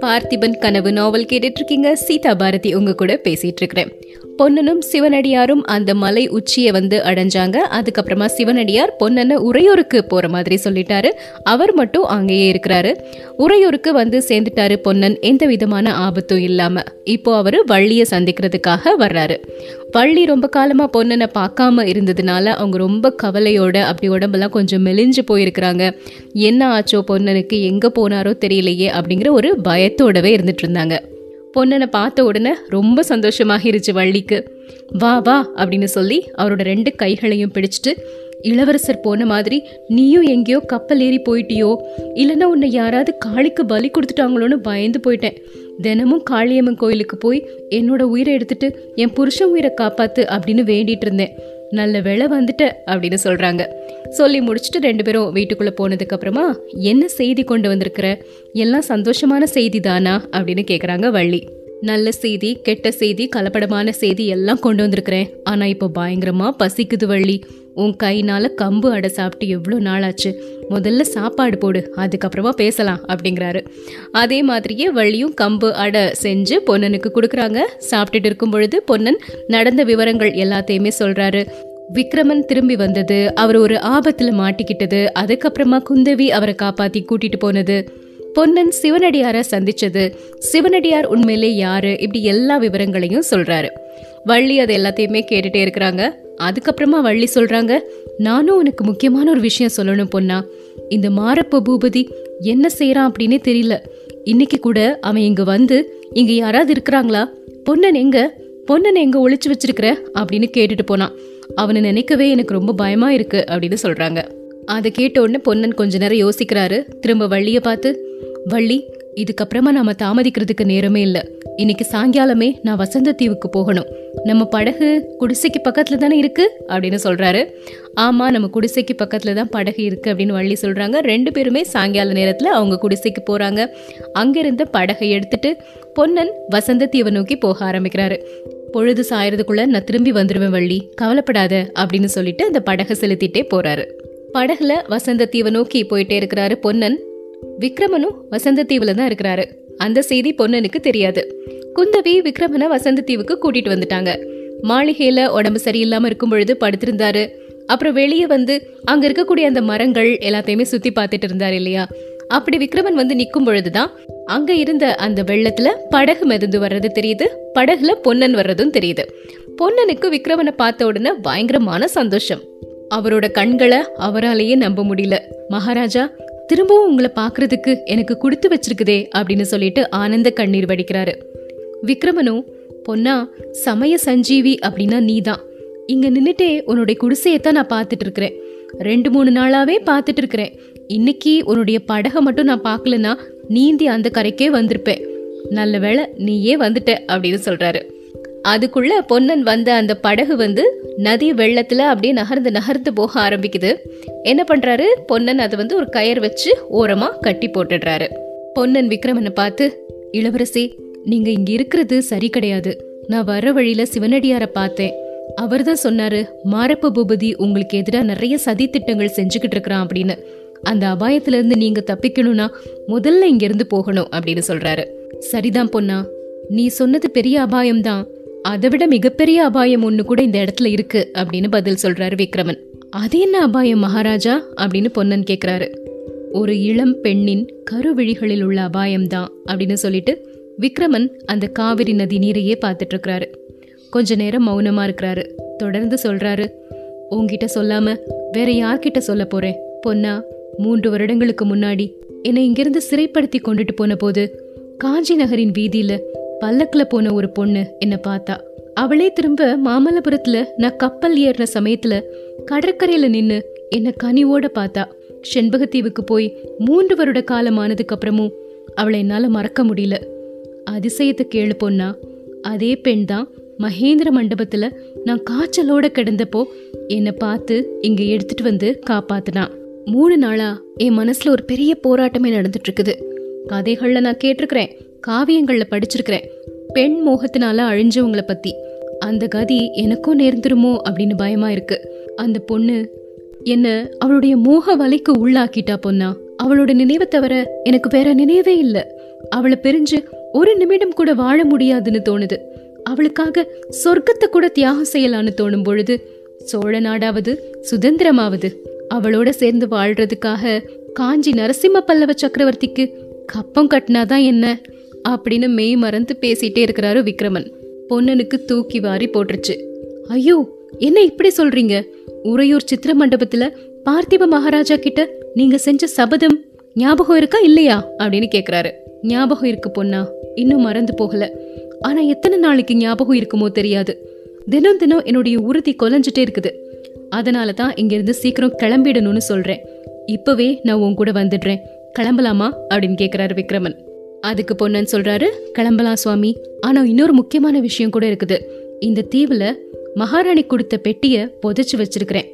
பார்த்திபன் கனவு நாவல் கேட்டுட்டு இருக்கீங்க. சீதா பாரதி உங்க கூட பேசிட்டு இருக்கிறேன். பொன்னனும் சிவனடியாரும் அந்த மலை உச்சியை வந்து அடைஞ்சாங்க. அதுக்கப்புறமா சிவனடியார் பொன்னனை உறையூருக்கு போற மாதிரி சொல்லிட்டாரு. அவர் மட்டும் அங்கேயே இருக்கிறாரு. உறையூருக்கு வந்து சேர்ந்துட்டாரு பொன்னன். எந்த விதமான ஆபத்தும் இல்லாம இப்போ அவரு வள்ளியை சந்திக்கிறதுக்காக வர்றாரு. வள்ளி ரொம்ப காலமா பொன்னனை பார்க்காம இருந்ததுனால அவங்க ரொம்ப கவலையோட அப்படி உடம்பெல்லாம் கொஞ்சம் மெலிஞ்சு போயிருக்கிறாங்க. என்ன ஆச்சோ பொன்னனுக்கு எங்க போனாரோ தெரியலையே அப்படிங்கிற ஒரு பயத்தோடவே இருந்துட்டு இருந்தாங்க. பொன்னனை பார்த்த உடனே ரொம்ப சந்தோஷமாகிருச்சு வள்ளிக்கு. வா வா அப்படின்னு சொல்லி அவரோட ரெண்டு கைகளையும் பிடிச்சிட்டு இளவரசர் போன மாதிரி நீயும் எங்கேயோ கப்பல் ஏறி போயிட்டியோ இல்லைன்னா உன்னை யாராவது காளிக்கு பலி கொடுத்துட்டாங்களோன்னு பயந்து போயிட்டேன். தினமும் காளியம்மன் கோயிலுக்கு போய் என்னோட உயிரை எடுத்துட்டு என் புருஷன் உயிரை காப்பாத்து அப்படின்னு வேண்டிட்டு இருந்தேன். நல்ல வேலை வந்துட்ட அப்படின்னு சொல்கிறாங்க சொல்லி முடிச்சுட்டு ரெண்டு பேரும் வீட்டுக்குள்ளே போனதுக்கப்புறமா என்ன செய்தி கொண்டு வந்திருக்கிற? எல்லாம் சந்தோஷமான செய்தி தானா அப்படின்னு கேட்குறாங்க வள்ளி. நல்ல செய்தி கெட்ட செய்தி கலப்படமான செய்தி எல்லாம் கொண்டு வந்திருக்கிறேன். ஆனால் இப்போ பயங்கரமாக பசிக்குது வள்ளி. உன் கைனால கம்பு அடை சாப்பிட்டு எவ்வளோ நாளாச்சு? முதல்ல சாப்பாடு போடு அதுக்கப்புறமா பேசலாம் அப்படிங்கிறாரு. அதே மாதிரியே வள்ளியும் கம்பு அடை செஞ்சு பொன்னனுக்கு கொடுக்குறாங்க. சாப்பிட்டுட்டு இருக்கும் பொழுது பொன்னன் நடந்த விவரங்கள் எல்லாத்தையுமே சொல்கிறாரு விக்ரமன் திரும்பி வந்தது. அவர் ஒரு ஆபத்துல மாட்டிக்கிட்டது. அதுக்கப்புறமா குந்தவி அவரை காப்பாத்தி கூட்டிட்டு போனது. பொன்னன் சிவனடியார சந்திச்சது. சிவனடியார் உண்மையிலே யாரு? இப்படி எல்லா விவரங்களையும் சொல்றாரு. வள்ளி அது எல்லாத்தையுமே கேட்டுட்டே இருக்கிறாங்க. அதுக்கப்புறமா வள்ளி சொல்றாங்க நானும் உனக்கு முக்கியமான ஒரு விஷயம் சொல்லணும் பொன்னா. இந்த மாரப்ப பூபதி என்ன செய்யறான் அப்படின்னே தெரியல. இன்னைக்கு கூட அவன் இங்க வந்து இங்க யாராவது இருக்கிறாங்களா? பொன்னன் எங்க? பொன்னன் எங்க ஒழிச்சு வச்சிருக்கிற? அப்படின்னு கேட்டுட்டு போனான். அவனை நினைக்கவே எனக்கு ரொம்ப பயமா இருக்கு அப்படின்னு சொல்றாங்க. அதை கேட்ட உடனே பொன்னன் கொஞ்ச நேரம் யோசிக்கிறாரு. திரும்ப வள்ளியை பார்த்து வள்ளி இதுக்கப்புறமா நாம தாமதிக்கிறதுக்கு நேரமே இல்லை. இன்னைக்கு சாயங்காலமே நான் வசந்த தீவுக்கு போகணும். நம்ம படகு குடிசைக்கு பக்கத்துல தானே இருக்கு? அப்படின்னு சொல்றாரு. ஆமா நம்ம குடிசைக்கு பக்கத்துல தான் படகு இருக்கு அப்படின்னு வள்ளி சொல்றாங்க. ரெண்டு பேருமே சாயங்கால நேரத்துல அவங்க குடிசைக்கு போறாங்க. அங்கிருந்த படகை எடுத்துட்டு பொன்னன் வசந்த தீவை நோக்கி போக ஆரம்பிக்கிறாரு. பொழுது சாயறதுக்குள்ள நான் திரும்பி வந்துடுவேன் வள்ளி. கவலைப்படாத அப்படின்னு சொல்லிட்டு அந்த படகை செலுத்திட்டே போறாரு. படகுல வசந்த தீவை நோக்கி போயிட்டே இருக்கிறாரு பொன்னன். விக்ரமனும் வசந்த தீவுல தான் இருக்கிறாரு. அந்த செய்தி பொன்னனுக்கு தெரியாது. குந்தவி விக்ரமனை வசந்த தீவுக்கு கூட்டிட்டு வந்துட்டாங்க. மாளிகையில உடம்பு சரியில்லாம இருக்கும் பொழுது படுத்திருந்தாரு. அப்புறம் வெளியே வந்து அங்க இருக்கக்கூடிய அந்த மரங்கள் எல்லாத்தையுமே சுத்தி பார்த்துட்டு இருந்தாரு இல்லையா? அப்படி விக்ரமன் வந்து நிற்கும் பொழுதுதான் அங்க இருந்த அந்த வெள்ளத்துல படகு மிதந்து வர்றது தெரியுது. படகுல பொன்னன் வர்றதும் தெரியுது. பொன்னனுக்கு விக்ரமனை பார்த்த உடனே பயங்கரமான சந்தோஷம். அவரோட கண்களை அவராலேயே நம்ப முடியல. மகாராஜா திரும்பவும் உங்களை பாக்குறதுக்கு எனக்கு கொடுத்து வச்சிருக்குதே அப்படின்னு சொல்லிட்டு ஆனந்த கண்ணீர் வடிக்கிறாரு. விக்ரமனும் பொன்னா சமய சஞ்சீவி அப்படின்னா நீதான். இங்க நின்னுட்டே உன்னுடைய குடிசையத்தான் நான் பார்த்துட்டு இருக்கிறேன் ரெண்டு மூணு நாளாவே பார்த்துட்டு இருக்கிறேன் இன்னைக்கு உன்னுடைய படகை மட்டும் நான் பார்க்கலன்னா நீந்தி அந்த கரைக்கே வந்திருப்பேன். நல்ல வேளை நீயே வந்துட்ட அப்படின்னு சொல்றாரு. அதுக்குள்ள பொன்னன் வந்த அந்த படகு வந்து நதி வெள்ளத்துல அப்படியே நகர்ந்து நகர்ந்து போக ஆரம்பிக்குது. என்ன பண்றாரு? பொன்னன் அதை வந்து ஒரு கயர் வச்சு ஓரமா கட்டி போட்டுடுறாரு. பொன்னன் விக்ரமனை பார்த்து இளவரசி நீங்க இங்க இருக்கிறது சரி கிடையாது. நான் வர வழியில சிவனடியார பார்த்தேன். அவர் தான் சொன்னாரு மாரப்ப பூபதி உங்களுக்கு எதிராக நிறைய சதி திட்டங்கள் செஞ்சுக்கிட்டு இருக்கிறான் அப்படின்னு. அந்த அபாயத்திலிருந்து நீங்கள் நீங்க தப்பிக்கணும்னா முதல்ல இங்கேருந்து போகணும் அப்படின்னு சொல்றாரு. சரிதான் பொன்னா நீ சொன்னது பெரிய அபாயம்தான். அதை விட மிகப்பெரிய அபாயம் ஒன்று கூட இந்த இடத்துல இருக்கு அப்படின்னு பதில் சொல்றாரு விக்ரமன். அது என்ன அபாயம் மகாராஜா அப்படின்னு பொன்னன் கேட்குறாரு ஒரு இளம் பெண்ணின் கருவிழிகளில் உள்ள அபாயம்தான் அப்படின்னு சொல்லிட்டு விக்ரமன் அந்த காவிரி நதி நீரையே பார்த்துட்டு இருக்கிறாரு கொஞ்ச நேரம் மௌனமா இருக்கிறாரு. தொடர்ந்து சொல்றாரு உங்ககிட்ட சொல்லாம வேற யார்கிட்ட சொல்ல போறேன் பொன்னா மூன்று வருடங்களுக்கு முன்னாடி என்னை இங்கிருந்து சிறைப்படுத்தி கொண்டுட்டு போன போது காஞ்சி நகரின் வீதியில பல்லக்குல போன ஒரு பொண்ணு என்னை பார்த்தா. அவளே திரும்ப மாமல்லபுரத்துல நான் கப்பல் ஏறின சமயத்துல கடற்கரையில நின்னு என்னை கனிவோட பார்த்தா. செண்பகத்தீவுக்கு போய் மூன்று வருட காலம் ஆனதுக்கு அப்புறமும் அவளை என்னால மறக்க முடியல. அதிசயத்தை கேளு பொண்ணா. அதே பெண் தான் மகேந்திர மண்டபத்துல நான் காய்ச்சலோட கிடந்தப்போ என்னை பார்த்து இங்க எடுத்துட்டு வந்து காப்பாத்தினான் மூணு நாளா என் மனசுல ஒரு பெரிய போராட்டமே நடந்துட்டு இருக்குது கதைகள்ல நான் கேட்டிருக்கிறேன் காவியங்கள்ல படிச்சிருக்கிறேன். பெண் மோகத்தினால அழிஞ்சவங்களை பத்தி. அந்த கதி எனக்கும் நேர்ந்துருமோ அப்படின்னு பயமா இருக்கு. அந்த பொண்ணு என்ன அவளுடைய மோக வலைக்கு உள்ளாக்கிட்டா பொண்ணா? அவளோட நினைவை தவிர எனக்கு வேற நினைவே இல்லை. அவளை பிரிஞ்சு ஒரு நிமிடம் கூட வாழ முடியாதுன்னு தோணுது. அவளுக்காக சொர்க்கத்தை கூட தியாகம் செய்யலான்னு தோணும் பொழுது சோழ நாடாவது சுதந்திரமாவது அவளோட சேர்ந்து வாழ்றதுக்காக காஞ்சி நரசிம்ம பல்லவ சக்கரவர்த்திக்கு கப்பம் கட்டினாதான் என்ன அப்படின்னு மெய் மறந்து பேசிட்டே இருக்கிறாரு விக்ரமன். பொன்னனுக்கு தூக்கி வாரி போட்டுருச்சு. ஐயோ என்ன இப்படி சொல்றீங்க? உறையூர் சித்திர மண்டபத்துல பார்த்திப மகாராஜா கிட்ட நீங்க செஞ்ச சபதம் ஞாபகம் இருக்கா இல்லையா? அப்படின்னு கேக்குறாரு. ஞாபகம் இருக்கு பொண்ணா இன்னும் மறந்து போகல. ஆனா எத்தனை நாளைக்கு ஞாபகம் இருக்குமோ தெரியாது. தினம் தினம் என்னுடைய உறுதி கொலைஞ்சிட்டே இருக்குது. அதனால தான் இங்கிருந்து சீக்கிரம் கிளம்பிடணும்னு சொல்கிறேன் இப்போவே நான் உன் கூட வந்துடுறேன். கிளம்பலாமா? அப்படின்னு கேட்குறாரு விக்ரமன். அதுக்கு பொண்ணுன்னு சொல்றாரு கிளம்பலாம் சுவாமி. ஆனால் இன்னொரு முக்கியமான விஷயம் கூட இருக்குது. இந்த தீவில் மகாராணி கொடுத்த பெட்டியை புதைச்சி வச்சிருக்கிறேன்.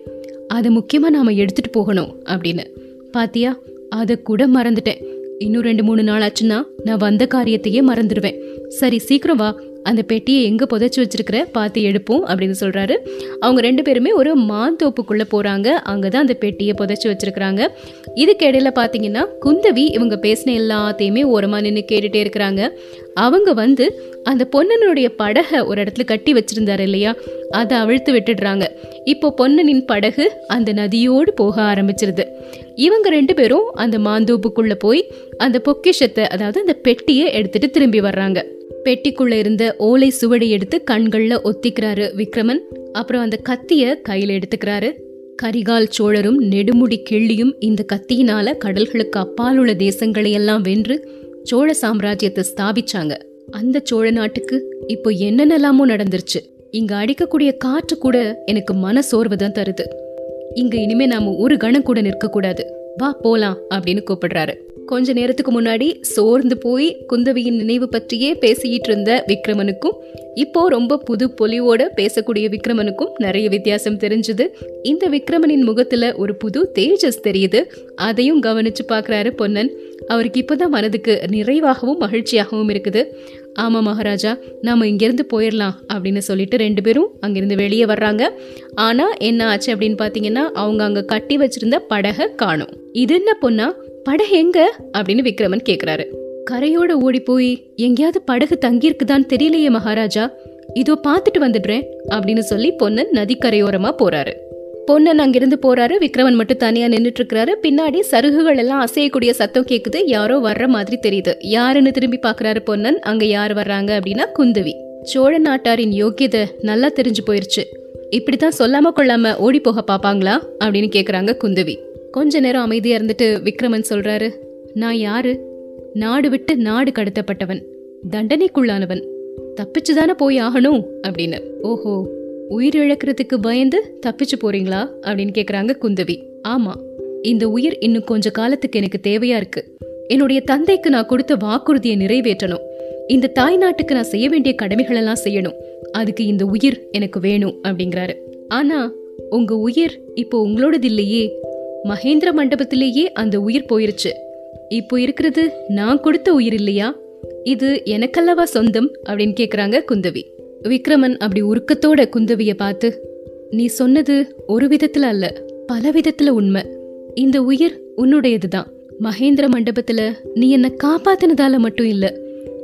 அதை முக்கியமா நாம எடுத்துட்டு போகணும் அப்படின்னு. பாத்தியா? அதை கூட மறந்துட்டேன். இன்னும் ரெண்டு மூணு நாள் ஆச்சுன்னா நான் வந்த காரியத்தையே மறந்துடுவேன். சரி சீக்கிரம் வா. அந்த பெட்டியை எங்கே புதைச்சி வச்சிருக்கிற பார்த்து எடுப்போம் அப்படின்னு சொல்கிறாரு அவங்க ரெண்டு பேருமே ஒரு மாந்தோப்புக்குள்ளே போகிறாங்க அங்கே தான் அந்த பெட்டியை புதைச்சி வச்சுருக்கிறாங்க. இதுக்கு இடையில பார்த்தீங்கன்னா குந்தவி இவங்க பேசின எல்லாத்தையுமே ஓரமாக நின்று கேட்டுட்டே இருக்கிறாங்க. அவங்க வந்து அந்த பொன்னனுடைய படகை ஒரு இடத்துல கட்டி வச்சுருந்தாரு இல்லையா? அதை அவிழ்த்து விட்டுடுறாங்க. இப்போ பொன்னனின் படகு அந்த நதியோடு போக ஆரம்பிச்சிருது. இவங்க ரெண்டு பேரும் அந்த மாந்தோப்புக்குள்ளே போய் அந்த பொக்கிஷத்தை அதாவது அந்த பெட்டியை எடுத்துகிட்டு திரும்பி வர்றாங்க. பெட்டிக்குள்ள இருந்த ஓலை சுவடி எடுத்து கண்கள்ல ஒத்திக்கிறாரு விக்ரமன். அப்புறம் அந்த கத்திய கையில எடுத்துக்கிறாரு. கரிகால் சோழரும் நெடுமுடி கிள்ளியும் இந்த கத்தியினால கடல்களுக்கு அப்பால் உள்ள தேசங்களை எல்லாம் வென்று சோழ சாம்ராஜ்யத்தை ஸ்தாபிச்சாங்க. அந்த சோழ நாட்டுக்கு இப்போ என்னென்னலாமோ நடந்துருச்சு. இங்க அடிக்கக்கூடிய காற்று கூட எனக்கு மன சோர்வு தான் தருது. இங்க இனிமே நாம ஒரு கணம் கூட நிற்க கூடாது வா போலாம் அப்படின்னு கூப்பிடுறாரு. கொஞ்ச நேரத்துக்கு முன்னாடி சோர்ந்து போய் குந்தவியின் நினைவு பற்றியே பேசிக்கிட்டு இருந்த விக்ரமனுக்கும் இப்போ ரொம்ப புது பொலிவோட பேசக்கூடிய விக்ரமனுக்கும் நிறைய வித்தியாசம் தெரிஞ்சது. இந்த விக்ரமனின் முகத்துல ஒரு புது தேஜஸ் தெரியுது. அதையும் கவனிச்சு பாக்குறாரு பொன்னன். அவருக்கு இப்போதான் மனதுக்கு நிறைவாகவும் மகிழ்ச்சியாகவும் இருக்குது. ஆமா மகாராஜா நாம இங்கிருந்து போயிடலாம் அப்படின்னு சொல்லிட்டு ரெண்டு பேரும் அங்கிருந்து வெளியே வர்றாங்க. ஆனா என்ன ஆச்சு அப்படின்னு பாத்தீங்கன்னா அவங்க அங்க கட்டி வச்சிருந்த படகை காணும். இது என்ன பொண்ணா படகு எங்க? அப்படின்னு விக்ரமன் கேக்குறாரு. கரையோட ஓடி போய் எங்கேயாவது படகு தங்கியிருக்குதான்னு தெரியலையே மகாராஜா. இதோ பார்த்துட்டு வந்துடுறேன் அப்படின்னு சொல்லி பொன்னன் நதிக்கரையோரமா போறாரு. பொன்னன் அங்கிருந்து போறாரு விக்ரமன் மட்டும் தனியா நின்றுட்டு இருக்கிறாரு பின்னாடி சருகுகள் எல்லாம் அசையக்கூடிய சத்தம் கேக்குது. யாரோ வர்ற மாதிரி தெரியுது. யாருன்னு திரும்பி பாக்குறாரு பொன்னன். அங்க யார் வர்றாங்க அப்படின்னா குந்தவி. சோழ நாட்டாரின் யோக்கியதை நல்லா தெரிஞ்சு போயிருச்சு. இப்படித்தான் சொல்லாம கொள்ளாம ஓடி போக பாப்பாங்களா? அப்படின்னு கேக்குறாங்க குந்தவி. கொஞ்ச நேரம் அமைதியாக இருந்துட்டு விக்ரமன் சொல்றாரு நான் யாரு? நாடு விட்டு நாடு கடத்தப்பட்டவன் தண்டனைக்குள்ளானவன். தப்பிச்சுதானே போய் ஆகணும்? அப்படின்னு. ஓஹோ உயிர் இழக்கிறதுக்கு பயந்து தப்பிச்சு போறீங்களா? அப்படின்னு கேக்குறாங்க குந்தவி. ஆமா இந்த உயிர் இன்னும் கொஞ்ச காலத்துக்கு எனக்கு தேவையா இருக்கு. என்னுடைய தந்தைக்கு நான் கொடுத்த வாக்குறுதியை நிறைவேற்றணும். இந்த தாய் நாட்டுக்கு நான் செய்ய வேண்டிய கடமைகள் எல்லாம் செய்யணும். அதுக்கு இந்த உயிர் எனக்கு வேணும் அப்படிங்கிறாரு. ஆனா உங்க உயிர் இப்போ உங்களோடது இல்லையே. மகேந்திர மண்டபத்திலேயே அந்த உயிர் போயிருச்சு. இப்போ இருக்கிறது நான் கொடுத்த உயிர் இல்லையா? இது எனக்கல்லவா சொந்தம்? அப்படின்னு கேக்குறாங்க குந்தவி. விக்ரமன் அப்படி உருக்கத்தோட குந்தவிய பார்த்து நீ சொன்னது ஒரு விதத்துல அல்ல பல விதத்துல உண்மை. இந்த உயிர் உன்னுடையதுதான். மகேந்திர மண்டபத்துல நீ என்ன காப்பாத்தினதால மட்டும் இல்ல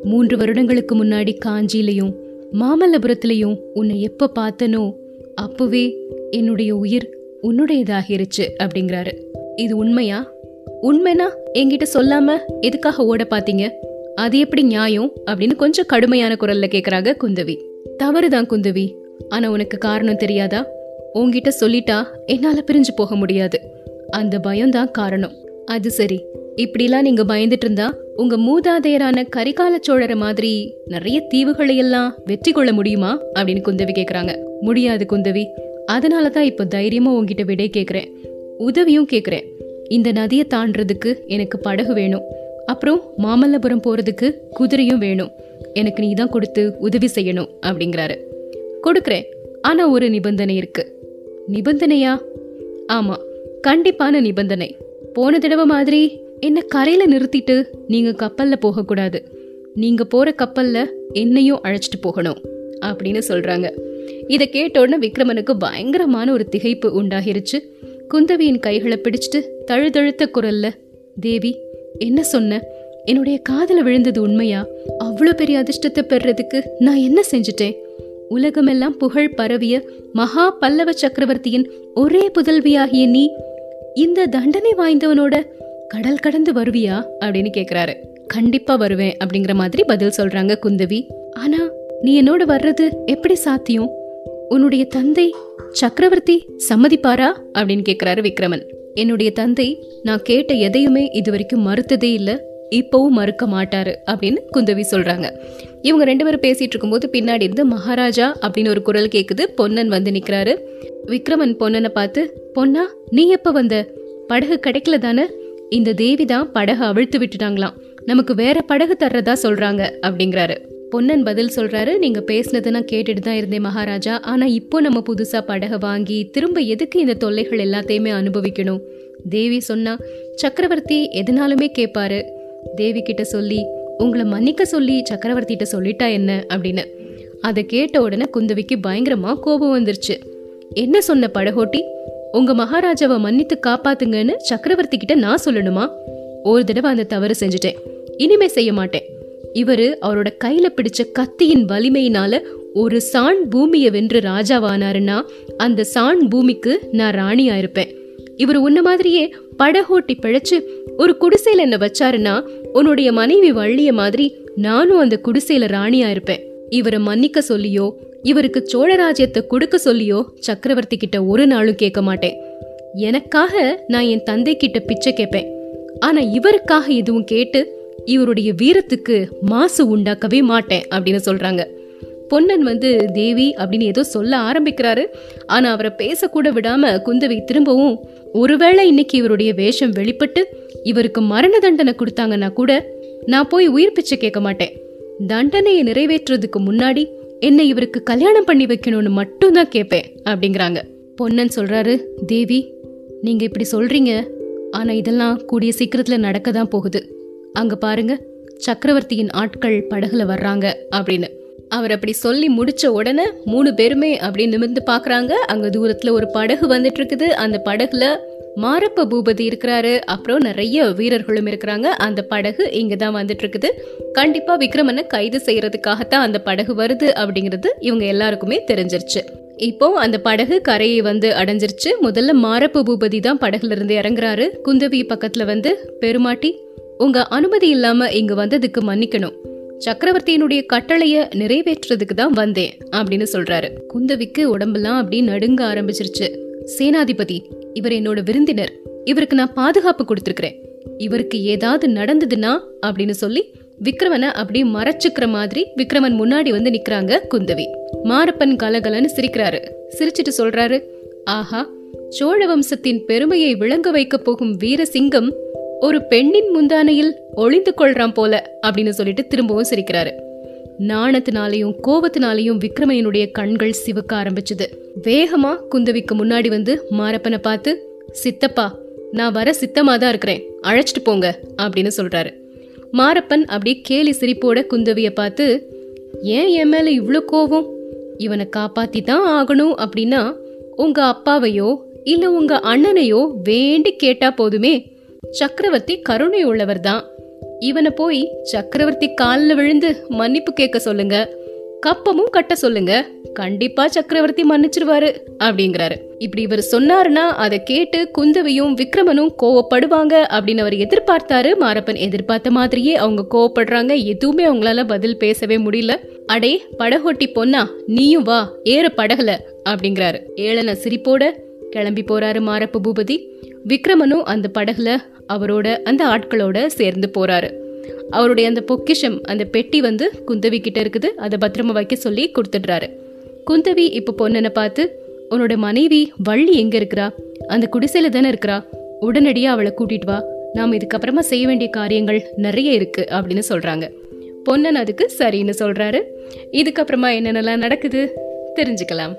மூன்று வருடங்களுக்கு முன்னாடி காஞ்சியிலையும் மாமல்லபுரத்திலையும் உன்னை எப்ப பார்த்தனோ அப்பவே என்னுடைய உயிர் உன்னுடையதாகிருச்சு அப்படிங்கிறாரு. இது உண்மையா? உண்மைனா என்கிட்ட சொல்லாம எதுக்காக ஓட பாத்தீங்க? அது எப்படி நியாயம் அப்படின்னு கொஞ்சம் கடுமையான குரல்ல கேக்குறாங்க குந்தவி. தவறுதான் குந்தவி. ஆனா உனக்கு காரணம் தெரியாதா? உன்கிட்ட சொல்லிட்டா என்னால பிரிஞ்சு போக முடியாது. அந்த பயம்தான் காரணம். அது சரி. இப்படிலாம் நீங்க பயந்துட்டு இருந்தா உங்க மூதாதையரான கரிகால சோழர மாதிரி நிறைய தீவுகளை எல்லாம் வெற்றி கொள்ள முடியுமா? அப்படின்னு குந்தவி கேக்குறாங்க. முடியாது குந்தவி. அதனால தான் இப்போ தைரியமாக உங்ககிட்ட விடை கேட்குறேன் உதவியும் கேட்குறேன் இந்த நதியை தாண்டறதுக்கு எனக்கு படகு வேணும். அப்புறம் மாமல்லபுரம் போகிறதுக்கு குதிரையும் வேணும். எனக்கு நீ தான் கொடுத்து உதவி செய்யணும் அப்படிங்கிறாரு. கொடுக்குறேன். ஆனால் ஒரு நிபந்தனை இருக்கு. நிபந்தனையா? ஆமாம் கண்டிப்பான நிபந்தனை. போன தடவை மாதிரி என்னை கரையில் நிறுத்திட்டு நீங்கள் கப்பலில் போகக்கூடாது. நீங்கள் போகிற கப்பலில் என்னையும் அழைச்சிட்டு போகணும் அப்படின்னு சொல்கிறாங்க இதை கேட்டோடனே விக்ரமனுக்கு பயங்கரமான ஒரு திகைப்பு உண்டாகிருச்சு. குந்தவியின் கைகளை பிடிச்சிட்டு தழுதழுத்த குரல்ல தேவி என்ன சொன்ன? என்னுடைய காதல விழுந்தது உண்மையா? அவ்வளோ பெரிய அதிர்ஷ்டத்தை பெறதுக்கு நான் என்ன செஞ்சுட்டேன்? உலகமெல்லாம் புகழ் பரவிய மகா பல்லவ சக்கரவர்த்தியின் ஒரே புதல்வியாகிய நீ இந்த தண்டனை வாய்ந்தவனோட கடல் கடந்து வருவியா? அப்படின்னு கேக்குறாரு. கண்டிப்பா வருவேன் அப்படிங்கிற மாதிரி பதில் சொல்றாங்க குந்தவி. ஆனா நீ என்னோட வர்றது எப்படி சாத்தியம்? உன்னுடைய தந்தை சக்கரவர்த்தி சம்மதிப்பாரா? அப்படின்னு கேட்குறாரு விக்ரமன். என்னுடைய தந்தை நான் கேட்ட எதையுமே இது வரைக்கும் மறுத்ததே இல்லை இப்பவும் மறுக்க மாட்டாரு அப்படின்னு குந்தவி சொல்றாங்க. இவங்க ரெண்டு பேரும் பேசிட்டு இருக்கும்போது பின்னாடி இருந்து மகாராஜா அப்படின்னு ஒரு குரல் கேக்குது. பொன்னன் வந்து நிக்கிறாரு. விக்ரமன் பொன்னனை பார்த்து பொன்னா நீ எப்ப வந்த? படகு கிடைக்கல தானே? இந்த தேவி தான் படகு அவிழ்த்து விட்டுட்டாங்களாம். நமக்கு வேற படகு தர்றதா சொல்றாங்க அப்படிங்கிறாரு. பொன்னன் பதில் சொல்கிறாரு நீங்கள் பேசினதை நான் கேட்டுட்டு தான் இருந்தேன் மகாராஜா. ஆனால் இப்போ நம்ம புதுசாக படகை வாங்கி திரும்ப எதுக்கு இந்த தொல்லைகள் எல்லாத்தையுமே அனுபவிக்கணும்? தேவி சொன்னா சக்கரவர்த்தி எதனாலுமே கேட்பாரு தேவி கிட்ட சொல்லி உங்களை மன்னிக்க சொல்லி சக்கரவர்த்திகிட்ட சொல்லிட்டா என்ன? அப்படின்னு. அதை கேட்ட உடனே குந்தவிக்கு பயங்கரமா கோபம் வந்துருச்சு. என்ன சொன்ன படகோட்டி? உங்க மகாராஜாவை மன்னித்து காப்பாத்துங்கன்னு சக்கரவர்த்தி கிட்ட நான் சொல்லணுமா? ஒரு தடவை அந்த தவறு செஞ்சுட்டேன். இனிமே செய்ய மாட்டேன். இவரு அவரோட கையில பிடிச்ச கத்தியின் வலிமையினால ஒரு சாண் பூமியை வென்று ராஜாவானாருன்னா அந்த சாண் பூமிக்கு நான் ராணியா இருப்பேன் இவர் உன்ன மாதிரியே படகோட்டி பிழைச்சு ஒரு குடிசையில என்ன வச்சாருன்னா உன்னுடைய மனைவி வள்ளிய மாதிரி நானும் அந்த குடிசையில ராணியா இருப்பேன் இவரை மன்னிக்க சொல்லியோ இவருக்கு சோழராஜ்யத்தை கொடுக்க சொல்லியோ சக்கரவர்த்தி கிட்ட ஒரு நாளும் கேட்க மாட்டேன். எனக்காக நான் என் தந்தை கிட்ட பிச்சை கேட்பேன். ஆனா இவருக்காக எதுவும் கேட்டு இவருடைய வீரத்துக்கு மாசு உண்டாக்கவே மாட்டேன் அப்படின்னு சொல்றாங்க. பொன்னன் வந்து தேவி அப்படின்னு ஏதோ சொல்ல ஆரம்பிக்கிறாரு. ஆனா அவரை பேசக்கூட விடாம குந்தவை திரும்பவும் ஒருவேளை இன்னைக்கு இவருடைய வேஷம் வெளிப்பட்டு இவருக்கு மரண தண்டனை கொடுத்தாங்கன்னா கூட நான் போய் உயிர் பிச்சை கேட்க மாட்டேன். தண்டனையை நிறைவேற்றுறதுக்கு முன்னாடி என்னை இவருக்கு கல்யாணம் பண்ணி வைக்கணும்னு மட்டும்தான் கேட்பேன் அப்படிங்கிறாங்க. பொன்னன் சொல்றாரு தேவி நீங்க இப்படி சொல்றீங்க. ஆனா இதெல்லாம் கூடிய சீக்கிரத்துல நடக்க தான் போகுது. அங்க பாருங்க சக்கரவர்த்தியின் ஆட்கள் படகுல வர்றாங்க அப்படின்னு. அவர் அப்படி சொல்லி முடிச்ச உடனே மூணு பேருமே அப்படி நிமிர்ந்து பாக்குறாங்க. அங்க தூரத்துல ஒரு படகு வந்துட்டு இருக்குது அந்த படகுல மாரப்ப பூபதி இருக்கிறாரு. அப்புறம் நிறைய வீரர்களும் இருக்கிறாங்க. அந்த படகு இங்கே தான் வந்துட்டு இருக்குது கண்டிப்பா விக்ரமனை கைது செய்யறதுக்காகத்தான் அந்த படகு வருது அப்படிங்கிறது இவங்க எல்லாருக்குமே தெரிஞ்சிருச்சு. இப்போ அந்த படகு கரையை வந்து அடைஞ்சிருச்சு. முதல்ல மாரப்ப பூபதி தான் படகுல இருந்து இறங்குறாரு. குந்தவி பக்கத்துல வந்து பெருமாட்டி உங்க அனுமதி இல்லாம இங்க வந்ததுக்கு மன்னிக்கணும். சக்கரவர்த்தியினுடைய கட்டளைய நிறைவேற்றுறதுக்கு தான் வந்தேன் அப்படின்னு சொல்றாரு. குந்தவிக்கு உடம்பெல்லாம் அப்படி நடுங்க ஆரம்பிச்சிருச்சு. சேனாதிபதி இவர் என்னோட விருந்தினர். இவருக்கு நான் பாதுகாப்பு கொடுத்துருக்கிறேன். இவருக்கு ஏதாவது நடந்ததுன்னா அப்படின்னு சொல்லி விக்ரமனை அப்படி மறைச்சுக்கிற மாதிரி விக்ரமன் முன்னாடி வந்து நிக்கிறாங்க குந்தவி. மாரப்பன் கலகலன்னு சிரிக்கிறாரு. சிரிச்சிட்டு சொல்றாரு ஆஹா சோழ வம்சத்தின் பெருமையை விளங்க வைக்க போகும் வீரசிங்கம் ஒரு பெண்ணின் முந்தானையில் ஒளிந்து கொள்றான் போல அப்படின்னு சொல்லிட்டு திரும்பவும் சிரிக்கிறாரு. நாணத்தினாலையும் கோபத்தினாலையும் விக்ரமையனுடைய கண்கள் சிவக்க ஆரம்பிச்சது. வேகமா குந்தவிக்கு முன்னாடி வந்து மாரப்பனை பார்த்து சித்தப்பா நான் வர சித்தமா தான் இருக்கிறேன். அழைச்சிட்டு போங்க அப்படின்னு சொல்றாரு. மாரப்பன் அப்படியே கேலி சிரிப்போட குந்தவிய பார்த்து ஏன் என் மேல இவ்வளோ கோவம் இவனை காப்பாத்தி தான் ஆகணும் அப்படின்னா உங்க அப்பாவையோ இல்ல உங்க அண்ணனையோ வேண்டி கேட்டா போதுமே. சக்கரவர்த்தி கருணை உள்ளவர் தான் இவனை போய் சக்கரவர்த்தி காலில் விழுந்து மன்னிப்பு கேட்க சொல்லுங்க. கப்பமும் கட்ட சொல்லுங்க. கண்டிப்பா சக்கரவர்த்தி மன்னிச்சிருவாரு அப்படிங்கிறாரு. இப்படி இவர் சொன்னாருன்னா அதை கேட்டு குந்தவையும் விக்ரமனும் கோவப்படுவாங்க அப்படின்னு அவர் எதிர்பார்த்தாரு. மாரப்பன் எதிர்பார்த்த மாதிரியே அவங்க கோவப்படுறாங்க. எதுவுமே அவங்களால பதில் பேசவே முடியல. அடே படகோட்டி பொன்னா நீயும் வா ஏற படகல அப்படிங்கிறாரு. ஏளன சிரிப்போட கிளம்பி போறாரு மாரப்ப பூபதி. விக்ரமனும் அந்த படகுல அவரோட அந்த ஆட்களோட சேர்ந்து போறாரு. அவருடைய அந்த பொக்கிஷம் அந்த பெட்டி வந்து குந்தவி கிட்ட இருக்குது. அதை பத்திரமா வைக்க சொல்லி கொடுத்துடுறாரு. குந்தவி இப்போ பொண்ணனை பார்த்து உன்னோட மனைவி வள்ளி எங்க இருக்கிறா? அந்த குடிசையில தானே இருக்கிறா? உடனடியா அவளை கூட்டிட்டு வா. நாம இதுக்கப்புறமா செய்ய வேண்டிய காரியங்கள் நிறைய இருக்கு அப்படின்னு சொல்றாங்க. பொன்னன் அதுக்கு சரின்னு சொல்றாரு. இதுக்கப்புறமா என்னென்னலாம் நடக்குது தெரிஞ்சுக்கலாம்.